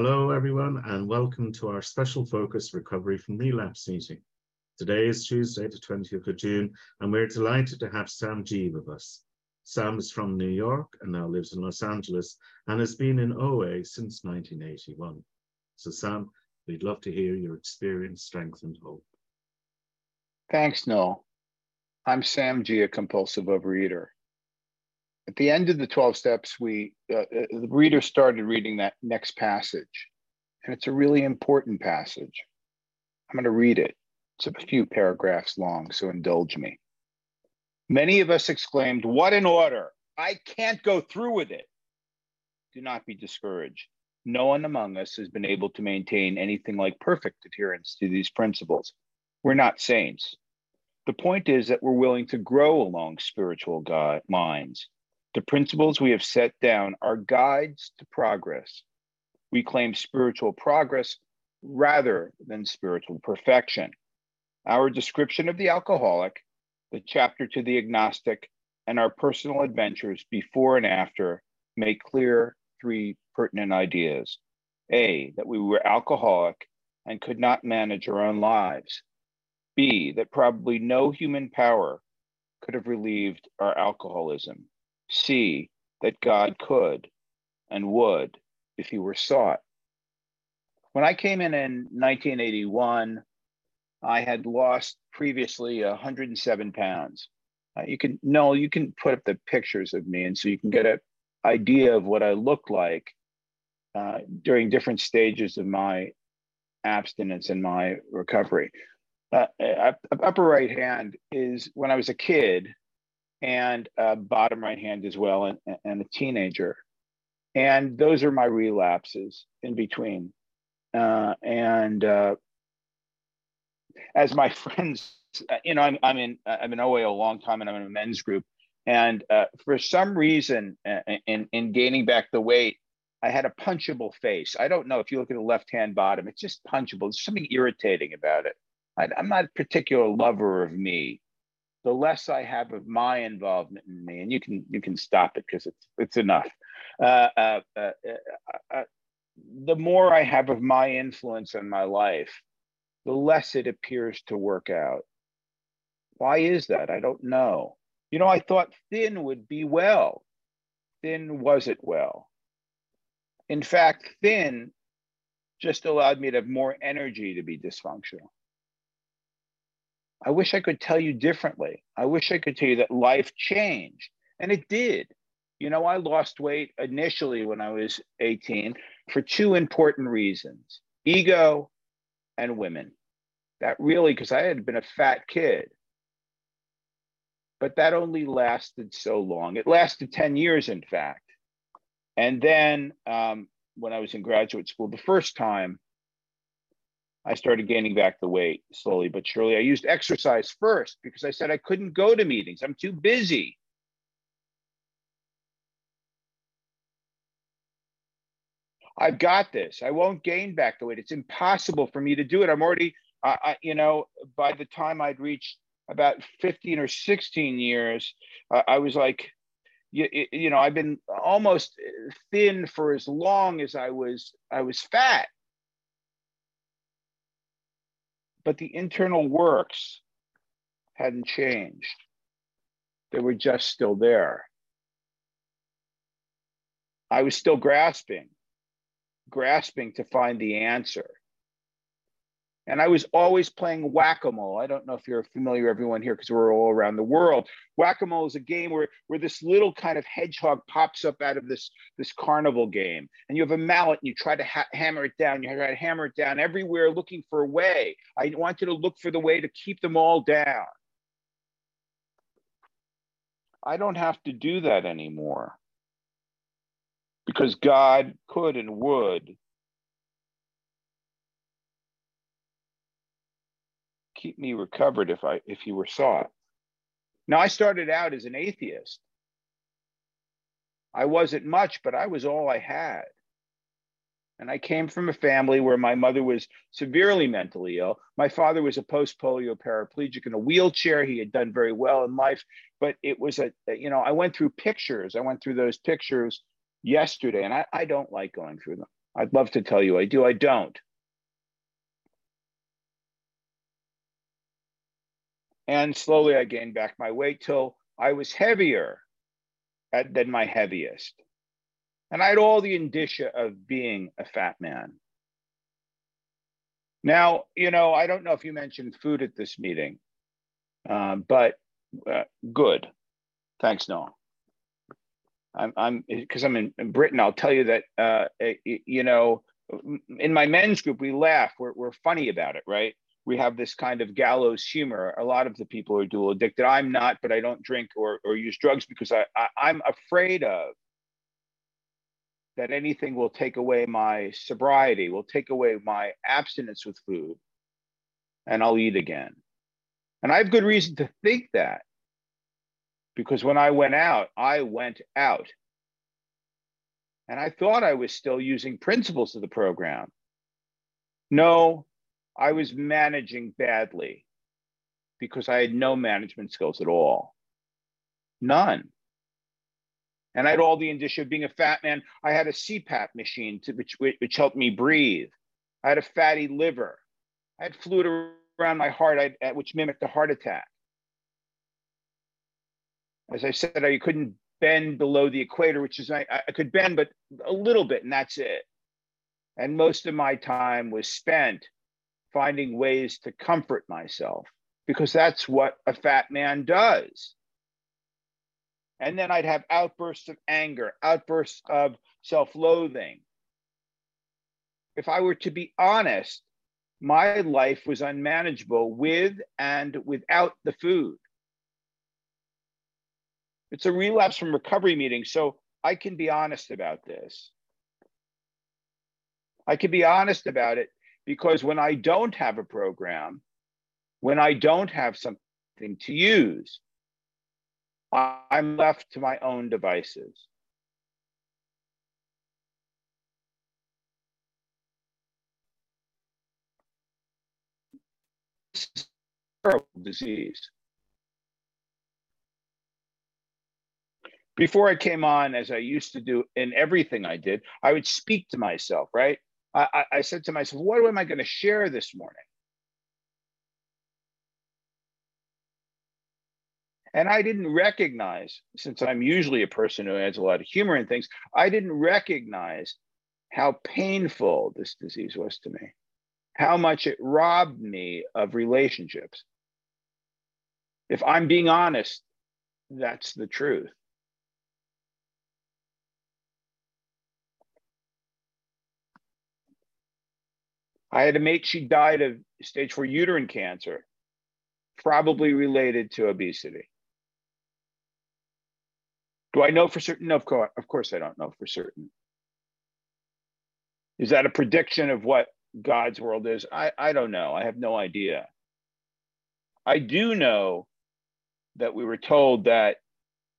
Hello, everyone, and welcome to our special focus recovery from relapse meeting. Today is Tuesday, the 20th of June, and we're delighted to have Sam G with us. Sam is from New York and now lives in Los Angeles and has been in OA since 1981. So, Sam, we'd love to hear your experience, strength, and hope. Thanks, Noel. I'm Sam G, a compulsive overeater. At the end of the 12 steps, we uh, uh, the reader started reading that next passage, and it's a really important passage. I'm going to read it. It's a few paragraphs long, so indulge me. Many of us exclaimed, What an order! I can't go through with it. Do not be discouraged. No one among us has been able to maintain anything like perfect adherence to these principles. We're not saints. The point is that we're willing to grow along spiritual God, lines the principles we have set down are guides to progress. We claim spiritual progress rather than spiritual perfection. Our description of the alcoholic, the chapter to the agnostic, and our personal adventures before and after make clear three pertinent ideas. A, that we were alcoholic and could not manage our own lives. B, that probably no human power could have relieved our alcoholism see that God could and would if he were sought. When I came in in 1981, I had lost previously 107 pounds. Uh, you can no, you can put up the pictures of me, and so you can get an idea of what I looked like uh, during different stages of my abstinence and my recovery. Uh, upper right hand is when I was a kid and uh, bottom right hand as well, and, and a teenager. And those are my relapses in between. Uh, and uh, as my friends, uh, you know, I'm, I'm in I'm in OA a long time, and I'm in a men's group. And uh, for some reason, uh, in in gaining back the weight, I had a punchable face. I don't know if you look at the left hand bottom; it's just punchable. There's something irritating about it. I, I'm not a particular lover of me the less I have of my involvement in me, and you can you can stop it because it's it's enough. Uh, uh, uh, uh, uh, the more I have of my influence in my life, the less it appears to work out. Why is that? I don't know. You know, I thought thin would be well. Thin wasn't well. In fact, thin just allowed me to have more energy to be dysfunctional. I wish I could tell you differently. I wish I could tell you that life changed, and it did. You know, I lost weight initially when I was 18 for two important reasons ego and women. That really, because I had been a fat kid. But that only lasted so long. It lasted 10 years, in fact. And then um, when I was in graduate school, the first time, I started gaining back the weight slowly but surely. I used exercise first because I said I couldn't go to meetings. I'm too busy. I've got this. I won't gain back the weight. It's impossible for me to do it. I'm already, uh, I, you know, by the time I'd reached about 15 or 16 years, uh, I was like, you, you know, I've been almost thin for as long as I was, I was fat but the internal works hadn't changed. They were just still there. I was still grasping, grasping to find the answer. And I was always playing whack a mole. I don't know if you're familiar, everyone here, because we're all around the world. Whack a mole is a game where, where this little kind of hedgehog pops up out of this, this carnival game. And you have a mallet and you try to ha- hammer it down. You try to hammer it down everywhere looking for a way. I wanted to look for the way to keep them all down. I don't have to do that anymore because God could and would keep me recovered if I if you were sought. Now I started out as an atheist. I wasn't much, but I was all I had. And I came from a family where my mother was severely mentally ill. My father was a post polio paraplegic in a wheelchair. He had done very well in life, but it was a, you know, I went through pictures. I went through those pictures yesterday, and I, I don't like going through them. I'd love to tell you I do, I don't. And slowly I gained back my weight till I was heavier at, than my heaviest. And I had all the indicia of being a fat man. Now, you know, I don't know if you mentioned food at this meeting, um, but uh, good. Thanks, Noah. I'm, I'm, because I'm in, in, Britain. I'll tell you that, uh, you know, in my men's group, we laugh. We're, we're funny about it, right? We have this kind of gallows humor. A lot of the people are dual addicted. I'm not, but I don't drink or, or use drugs because I, I I'm afraid of that anything will take away my sobriety, will take away my abstinence with food, and I'll eat again. And I have good reason to think that because when I went out, I went out. And I thought I was still using principles of the program. No, I was managing badly because I had no management skills at all. None. And I had all the indicia of being a fat man. I had a CPAP machine to, which, which helped me breathe. I had a fatty liver. I had fluid around my heart, I, which mimicked a heart attack. As I said, I couldn't bend below the equator, which is I, I could bend, but a little bit, and that's it. And most of my time was spent finding ways to comfort myself because that's what a fat man does. And then I'd have outbursts of anger, outbursts of self loathing. If I were to be honest, my life was unmanageable with and without the food. It's a relapse from recovery meeting, so I can be honest about this. I can be honest about it because when I don't have a program, when I don't have something to use, I'm left to my own devices. terrible disease. Before I came on, as I used to do in everything I did, I would speak to myself, right? I, I said to myself, what am I going to share this morning? And I didn't recognize, since I'm usually a person who adds a lot of humor in things, I didn't recognize how painful this disease was to me, how much it robbed me of relationships. If I'm being honest, that's the truth. I had a mate, she died of stage four uterine cancer, probably related to obesity. Do I know for certain? No, of course, of course I don't know for certain. Is that a prediction of what God's world is? I, I don't know. I have no idea. I do know that we were told that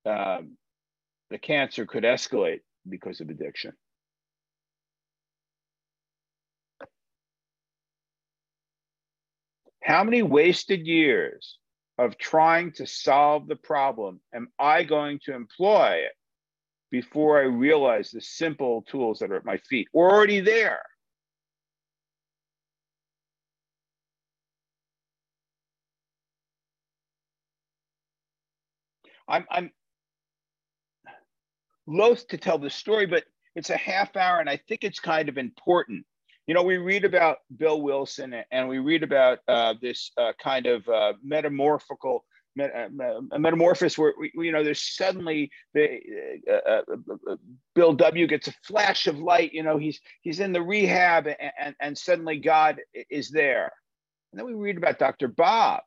um, the cancer could escalate because of addiction. How many wasted years of trying to solve the problem am I going to employ before I realize the simple tools that are at my feet? We're already there. I'm, I'm loath to tell the story, but it's a half hour and I think it's kind of important you know, we read about Bill Wilson and we read about uh, this uh, kind of uh, metamorphical met, uh, metamorphosis where, we, you know, there's suddenly the, uh, uh, Bill W gets a flash of light, you know, he's, he's in the rehab and, and, and suddenly God is there. And then we read about Dr. Bob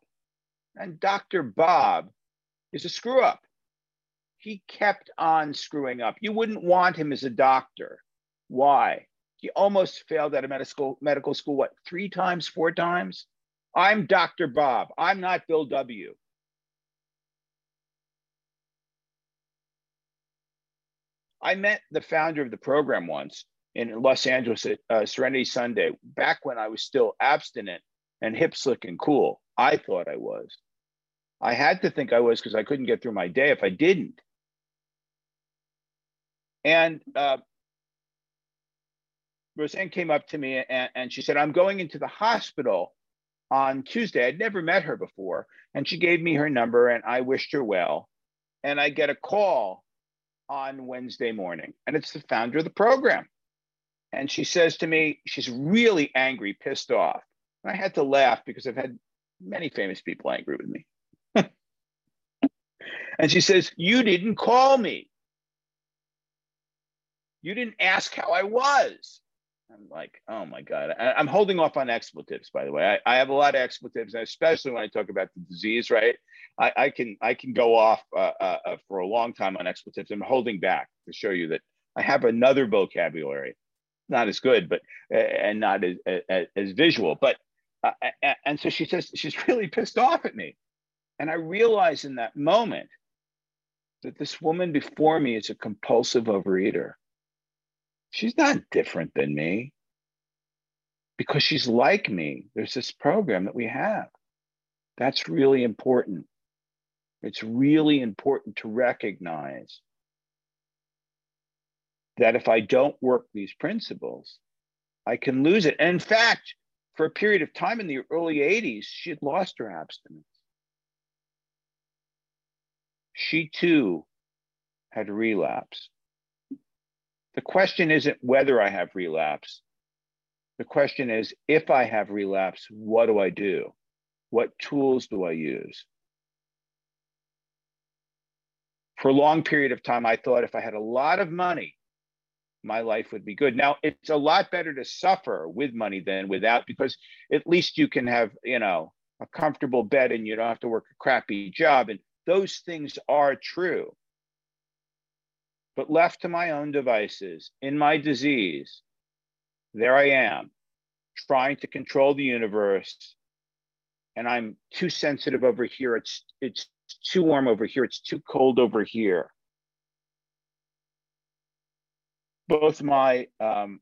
and Dr. Bob is a screw up. He kept on screwing up. You wouldn't want him as a doctor. Why? He almost failed out of medical medical school, what, three times, four times? I'm Dr. Bob. I'm not Bill W. I met the founder of the program once in Los Angeles at uh, Serenity Sunday, back when I was still abstinent and hip, slick, and cool. I thought I was. I had to think I was because I couldn't get through my day if I didn't. And uh, Rozanne came up to me and, and she said, I'm going into the hospital on Tuesday. I'd never met her before. And she gave me her number and I wished her well. And I get a call on Wednesday morning, and it's the founder of the program. And she says to me, she's really angry, pissed off. And I had to laugh because I've had many famous people angry with me. and she says, You didn't call me. You didn't ask how I was. I'm like, oh my God. I, am holding off on expletives, by the way. I, I, have a lot of expletives, especially when I talk about the disease, right? I, I can I can go off uh, uh, uh, for a long time on expletives. I'm holding back to show you that I have another vocabulary, not as good, but uh, and not as, as, as visual. But uh, and so she says she's really pissed off at me, and I realize in that moment that this woman before me is a compulsive overeater she's not different than me because she's like me. There's this program that we have. That's really important. It's really important to recognize that if I don't work these principles, I can lose it. And in fact, for a period of time in the early 80s, she had lost her abstinence. She too had relapsed. The question isn't whether I have relapse. The question is if I have relapse, what do I do? What tools do I use? For a long period of time, I thought if I had a lot of money, my life would be good. Now, it's a lot better to suffer with money than without because at least you can have, you know, a comfortable bed and you don't have to work a crappy job. And those things are true. But left to my own devices, in my disease, there I am, trying to control the universe. And I'm too sensitive over here. It's it's too warm over here. It's too cold over here. Both my um,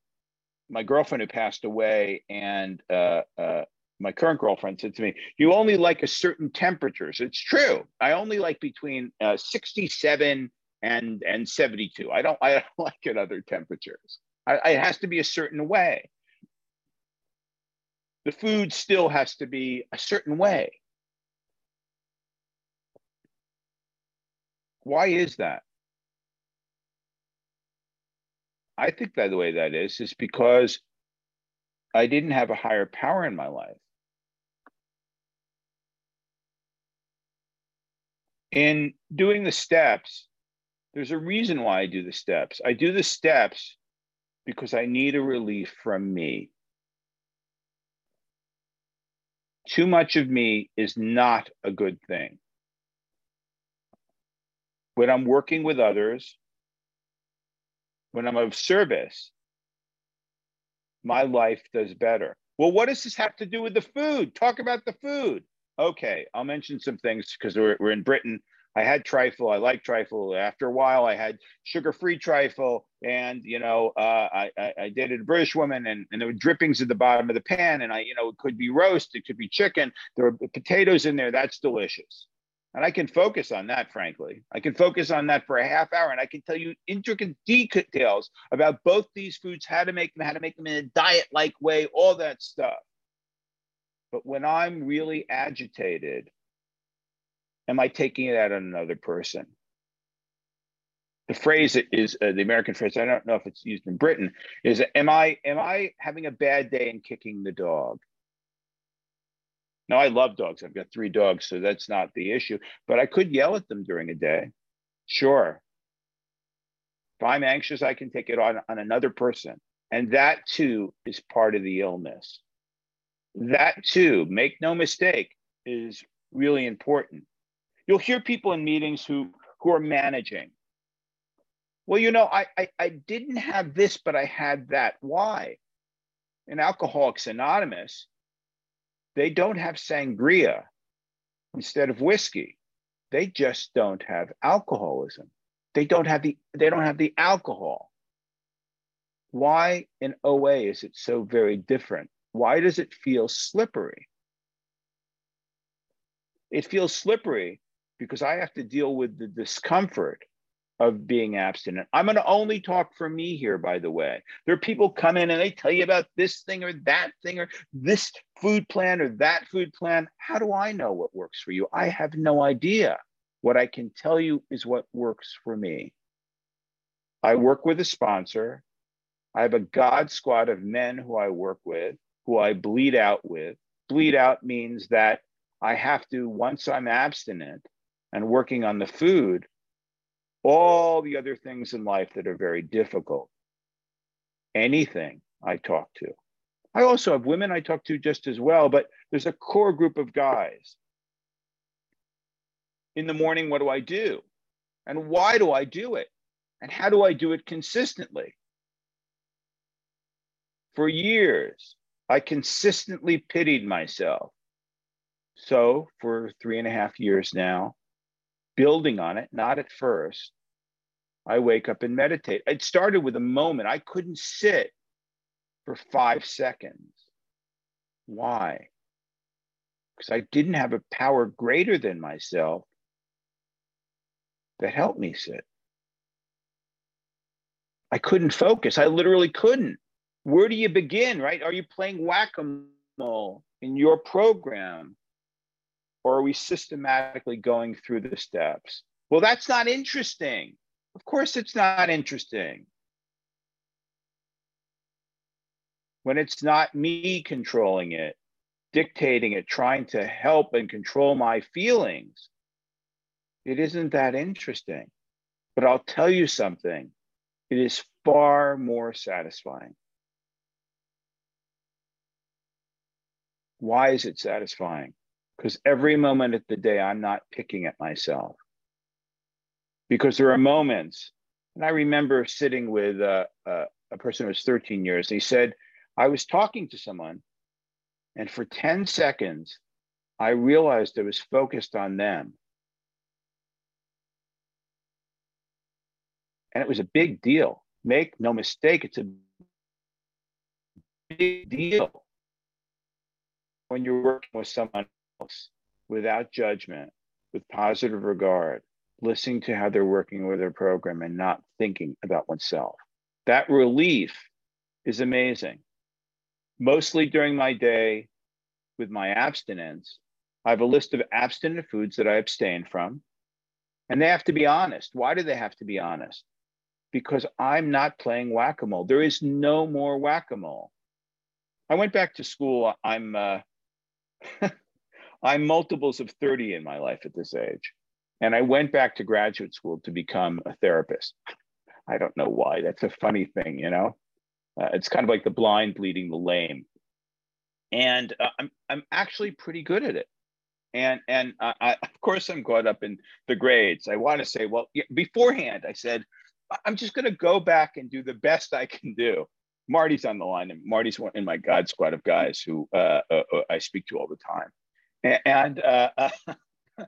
my girlfriend who passed away and uh, uh, my current girlfriend said to me, "You only like a certain temperatures." It's true. I only like between uh, 67 and and 72. I don't I don't like at other temperatures. I, it has to be a certain way. The food still has to be a certain way. Why is that? I think by the way that is is because I didn't have a higher power in my life. In doing the steps, there's a reason why I do the steps. I do the steps because I need a relief from me. Too much of me is not a good thing. When I'm working with others, when I'm of service, my life does better. Well, what does this have to do with the food? Talk about the food. Okay, I'll mention some things because we're, we're in Britain. I had trifle. I like trifle. After a while, I had sugar-free trifle, and you know, uh, I, I, I dated a British woman, and, and there were drippings at the bottom of the pan, and I, you know, it could be roast, it could be chicken. There were potatoes in there. That's delicious, and I can focus on that. Frankly, I can focus on that for a half hour, and I can tell you intricate details about both these foods, how to make them, how to make them in a diet-like way, all that stuff. But when I'm really agitated am I taking it out on another person? The phrase is uh, the American phrase. I don't know if it's used in Britain. Is am I am I having a bad day and kicking the dog? No, I love dogs. I've got three dogs, so that's not the issue. But I could yell at them during a day. Sure. If I'm anxious, I can take it on on another person, and that too is part of the illness. That too, make no mistake, is really important you'll hear people in meetings who who are managing. Well you know I, I i, didn't have this but i had that. Why? In alcoholics anonymous they don't have sangria instead of whiskey. They just don't have alcoholism. They don't have the they don't have the alcohol. Why in oa is it so very different? Why does it feel slippery? It feels slippery because I have to deal with the discomfort of being abstinent. I'm going to only talk for me here, by the way. There are people come in and they tell you about this thing or that thing or this food plan or that food plan. How do I know what works for you? I have no idea. What I can tell you is what works for me. I work with a sponsor. I have a God squad of men who I work with, who I bleed out with. Bleed out means that I have to, once I'm abstinent and working on the food, all the other things in life that are very difficult, anything I talk to. I also have women I talk to just as well, but there's a core group of guys. In the morning, what do I do? And why do I do it? And how do I do it consistently? For years, I consistently pitied myself. So, for three and a half years now, building on it, not at first, I wake up and meditate. It started with a moment. I couldn't sit for five seconds. Why? Because I didn't have a power greater than myself that helped me sit. I couldn't focus. I literally couldn't. Where do you begin, right? Are you playing whack a mole in your program? Or are we systematically going through the steps? Well, that's not interesting. Of course, it's not interesting. When it's not me controlling it, dictating it, trying to help and control my feelings, it isn't that interesting. But I'll tell you something it is far more satisfying. Why is it satisfying? Because every moment of the day, I'm not picking at myself. Because there are moments, and I remember sitting with a, a, a person who was 13 years, he said, I was talking to someone, and for 10 seconds, I realized I was focused on them. And it was a big deal. Make no mistake, it's a big deal when you're working with someone without judgment, with positive regard, listening to how they're working with their program and not thinking about oneself. That relief is amazing. Mostly during my day with my abstinence, I have a list of abstinent foods that I abstain from. And they have to be honest. Why do they have to be honest? because I'm not playing whack a mole. There is no more whack a mole. I went back to school. I'm uh, I'm multiples of 30 in my life at this age. And I went back to graduate school to become a therapist. I don't know why. That's a funny thing, you know? Uh, it's kind of like the blind leading the lame. And uh, I'm, I'm actually pretty good at it. And, and I, of course, I'm caught up in the grades. I want to say, well, beforehand, I said, I'm just going to go back and do the best I can do. Marty's on the line, and Marty's one in my God squad of guys who uh, uh, uh I speak to all the time. And uh,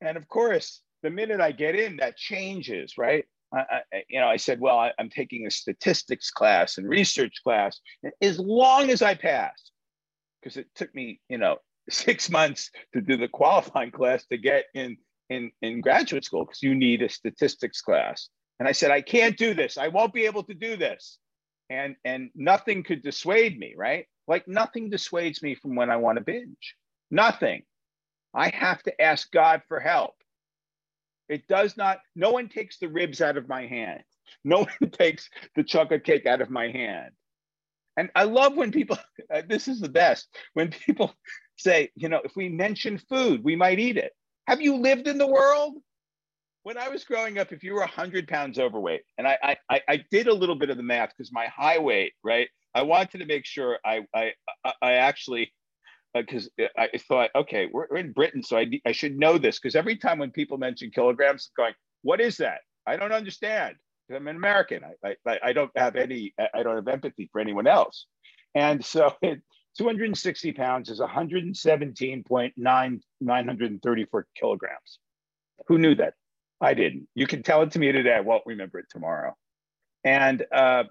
and of course, the minute I get in, that changes, right? I, I, you know, I said, well, I, am taking a statistics class and research class. As long as I pass, because it took me, you know, six months to do the qualifying class to get in in in graduate school, because you need a statistics class. And I said, I can't do this. I won't be able to do this. And and nothing could dissuade me, right? Like nothing dissuades me from when I want to binge. Nothing. I have to ask God for help. It does not, no one takes the ribs out of my hand. No one takes the chocolate cake out of my hand. And I love when people, uh, this is the best, when people say, you know, if we mention food, we might eat it. Have you lived in the world? when I was growing up, if you were 100 pounds overweight, and I, I, I did a little bit of the math because my high weight, right? I wanted to make sure I, I, I actually, because uh, I thought, okay, we're, we're, in Britain, so I, I should know this because every time when people mention kilograms, I'm going, what is that? I don't understand. I'm an American. I, I, I don't have any, I don't have empathy for anyone else. And so it, 260 pounds is 117.9, 934 kilograms. Who knew that? I didn't. You can tell it to me today. I won't remember it tomorrow. And uh,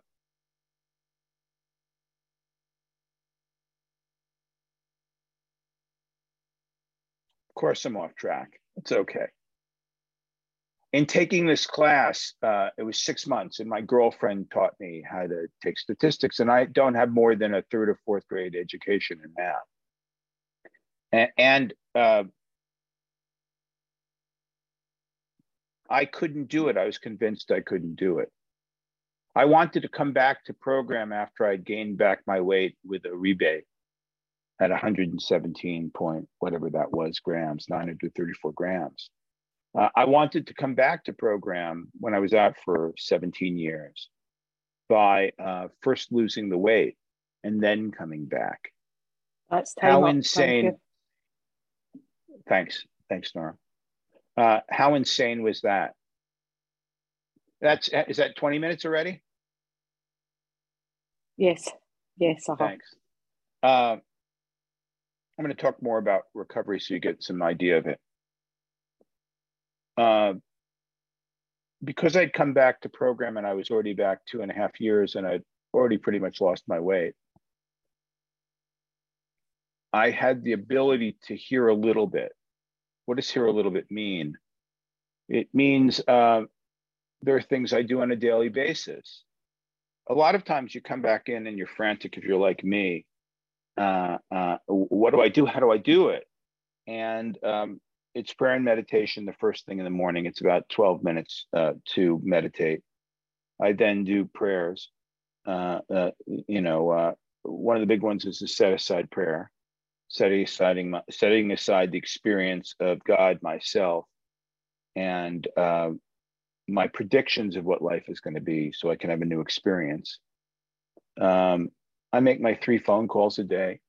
course, I'm off track. It's okay. in taking this class, uh, it was six months, and my girlfriend taught me how to take statistics, and I don't have more than a third or fourth grade education in math. And, and uh, I couldn't do it. I was convinced I couldn't do it. I wanted to come back to program after I'd gained back my weight with a rebate at 117 point, whatever that was, grams, 934 grams. Uh, I wanted to come back to program when I was out for 17 years by uh, first losing the weight and then coming back. That's how insane. Thanks. Thanks, Nora. Uh, how insane was that? That's is that 20 minutes already? Yes. Yes. Uh-huh. Thanks. I'm going to talk more about recovery so you get some idea of it. Uh, because I'd come back to program and I was already back two and a half years and I'd already pretty much lost my weight. I had the ability to hear a little bit. What does hear a little bit mean? It means uh, there are things I do on a daily basis. A lot of times you come back in and you're frantic if you're like me. Uh, uh, what do I do? How do I do it? And um, it's prayer and meditation the first thing in the morning. It's about 12 minutes uh, to meditate. I then do prayers. Uh, uh, you know, one of the big ones is the set aside prayer, setting aside, my, setting aside the experience of God, myself, and uh, my predictions of what life is going to be so I can have a new experience. Um, I make my three phone calls a day.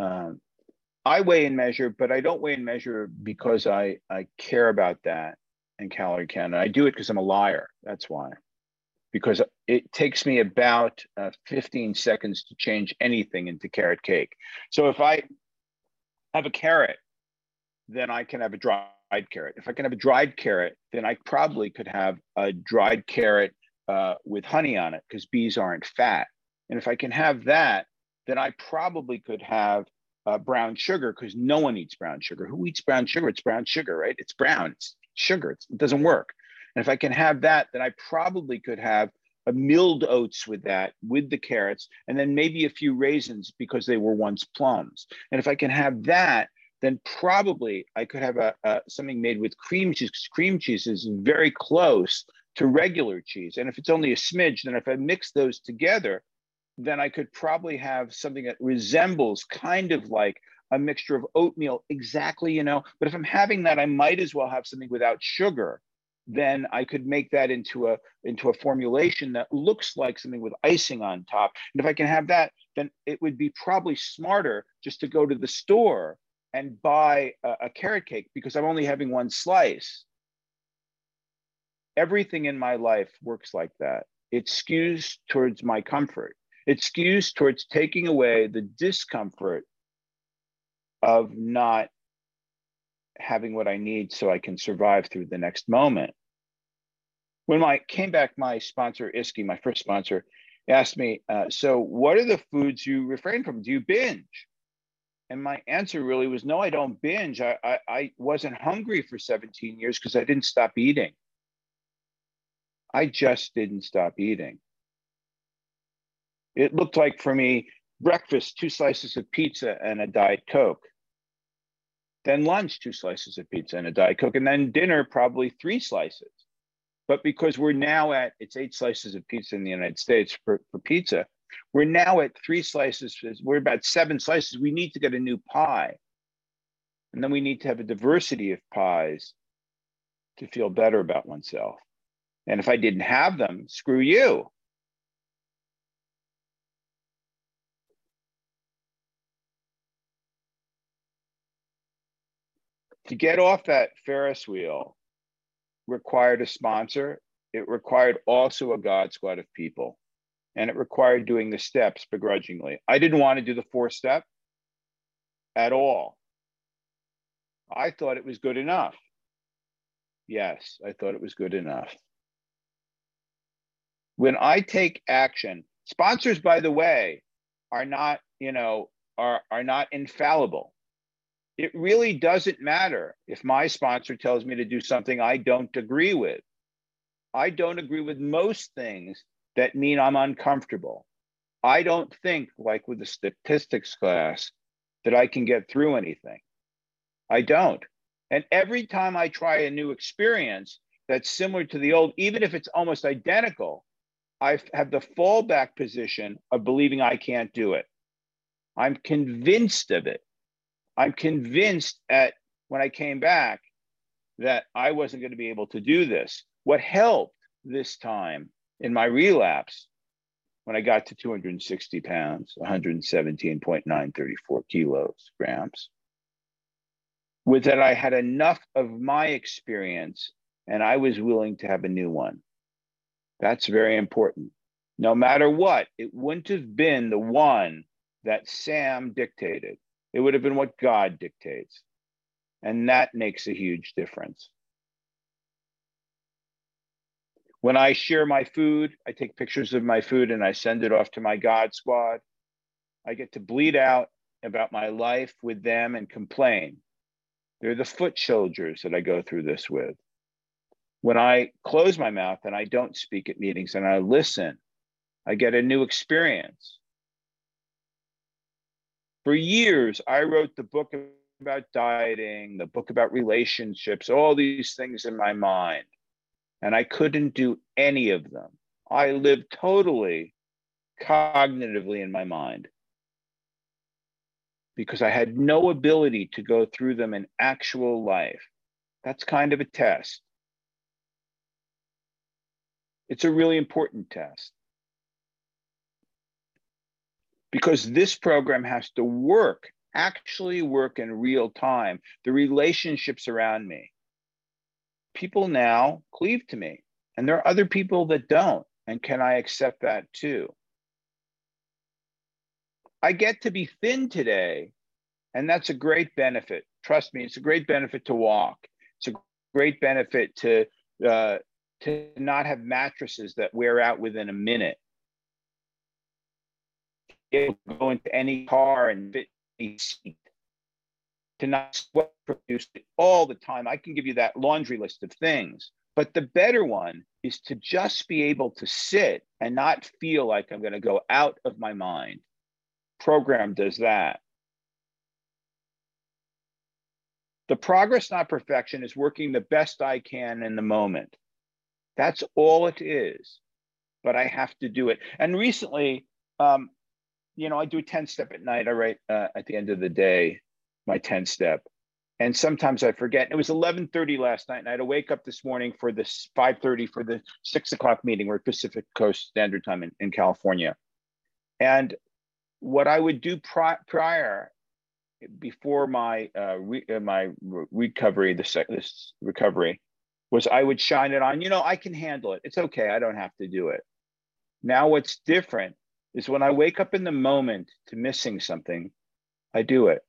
Um, I weigh and measure, but I don't weigh and measure because I, I care about that and calorie count. I do it because I'm a liar. That's why. Because it takes me about uh, 15 seconds to change anything into carrot cake. So if I have a carrot, then I can have a dried carrot. If I can have a dried carrot, then I probably could have a dried carrot uh, with honey on it because bees aren't fat. And if I can have that, then I probably could have uh, brown sugar because no one eats brown sugar. Who eats brown sugar? It's brown sugar, right? It's brown. It's sugar. It's, it doesn't work. And if I can have that, then I probably could have a milled oats with that, with the carrots, and then maybe a few raisins because they were once plums. And if I can have that, then probably I could have a, a something made with cream cheese. Cream cheese is very close to regular cheese. And if it's only a smidge, then if I mix those together, then I could probably have something that resembles kind of like a mixture of oatmeal, exactly, you know. But if I'm having that, I might as well have something without sugar. Then I could make that into a into a formulation that looks like something with icing on top. And if I can have that, then it would be probably smarter just to go to the store and buy a, a carrot cake because I'm only having one slice. Everything in my life works like that. It skews towards my comfort it skews towards taking away the discomfort of not having what I need so I can survive through the next moment. When I came back, my sponsor, Iski, my first sponsor, asked me, uh, So, what are the foods you refrain from? Do you binge? And my answer really was, No, I don't binge. I, I, I wasn't hungry for 17 years because I didn't stop eating. I just didn't stop eating. It looked like for me breakfast, two slices of pizza and a Diet Coke. Then lunch, two slices of pizza and a Diet Coke. And then dinner, probably three slices. But because we're now at, it's eight slices of pizza in the United States for, for pizza, we're now at three slices, we're about seven slices. We need to get a new pie. And then we need to have a diversity of pies to feel better about oneself. And if I didn't have them, screw you. To get off that Ferris wheel required a sponsor. It required also a God squad of people. And it required doing the steps begrudgingly. I didn't want to do the four step at all. I thought it was good enough. Yes, I thought it was good enough. When I take action, sponsors, by the way, are not, you know, are, are not infallible it really doesn't matter if my sponsor tells me to do something I don't agree with. I don't agree with most things that mean I'm uncomfortable. I don't think, like with the statistics class, that I can get through anything. I don't. And every time I try a new experience that's similar to the old, even if it's almost identical, I have the fallback position of believing I can't do it. I'm convinced of it. I'm convinced at when I came back that I wasn't going to be able to do this. What helped this time in my relapse when I got to 260 pounds, 117.934 kilos grams, was that I had enough of my experience and I was willing to have a new one. That's very important. No matter what, it wouldn't have been the one that Sam dictated. It would have been what God dictates. And that makes a huge difference. When I share my food, I take pictures of my food and I send it off to my God squad. I get to bleed out about my life with them and complain. They're the foot soldiers that I go through this with when I close my mouth and I don't speak at meetings and I listen, I get a new experience. For years, I wrote the book about dieting, the book about relationships, all these things in my mind. And I couldn't do any of them. I lived totally cognitively in my mind because I had no ability to go through them in actual life. That's kind of a test. It's a really important test. Because this program has to work, actually work in real time, the relationships around me. People now cleave to me, and there are other people that don't. And can I accept that too? I get to be thin today, and that's a great benefit. Trust me, it's a great benefit to walk. It's a great benefit to uh, to not have mattresses that wear out within a minute. Able to go into any car and fit any seat. To not sweat profusely all the time. I can give you that laundry list of things. But the better one is to just be able to sit and not feel like I'm going to go out of my mind. Program does that. The progress, not perfection, is working the best I can in the moment. That's all it is. But I have to do it. And recently, um, you know, I do a 10 step at night. I write uh, at the end of the day my 10 step. And sometimes I forget. It was 11:30 last night, and I had to wake up this morning for this 5:30 for the six o'clock meeting. We're Pacific Coast Standard Time in, in California. And what I would do pri- prior, before my uh, re- uh, my recovery, the sec- this recovery, was I would shine it on, you know, I can handle it. It's okay. I don't have to do it. Now, what's different is when I wake up in the moment to missing something, I do it.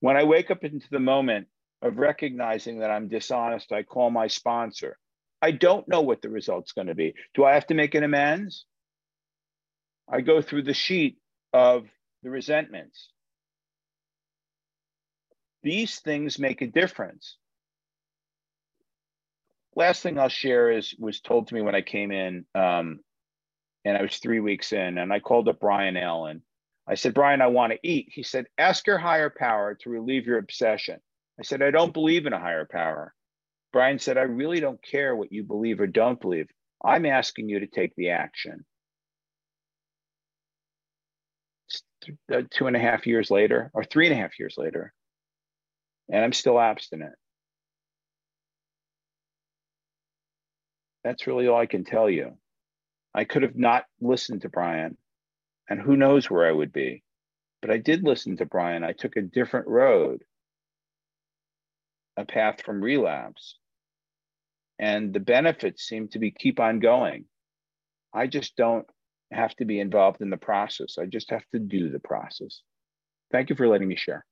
When I wake up into the moment of recognizing that I'm dishonest, I call my sponsor. I don't know what the result's going to be. Do I have to make an amends? I go through the sheet of the resentments. These things make a difference last thing I'll share is was told to me when I came in, um, and I was three weeks in, and I called up Brian Allen. I said, Brian, I want to eat. He said, ask your higher power to relieve your obsession. I said, I don't believe in a higher power. Brian said, I really don't care what you believe or don't believe. I'm asking you to take the action. Uh, two and a half years later, or three and a half years later, and I'm still abstinent. That's really all I can tell you. I could have not listened to Brian, and who knows where I would be. But I did listen to Brian. I took a different road, a path from relapse. And the benefits seem to be keep on going. I just don't have to be involved in the process. I just have to do the process. Thank you for letting me share.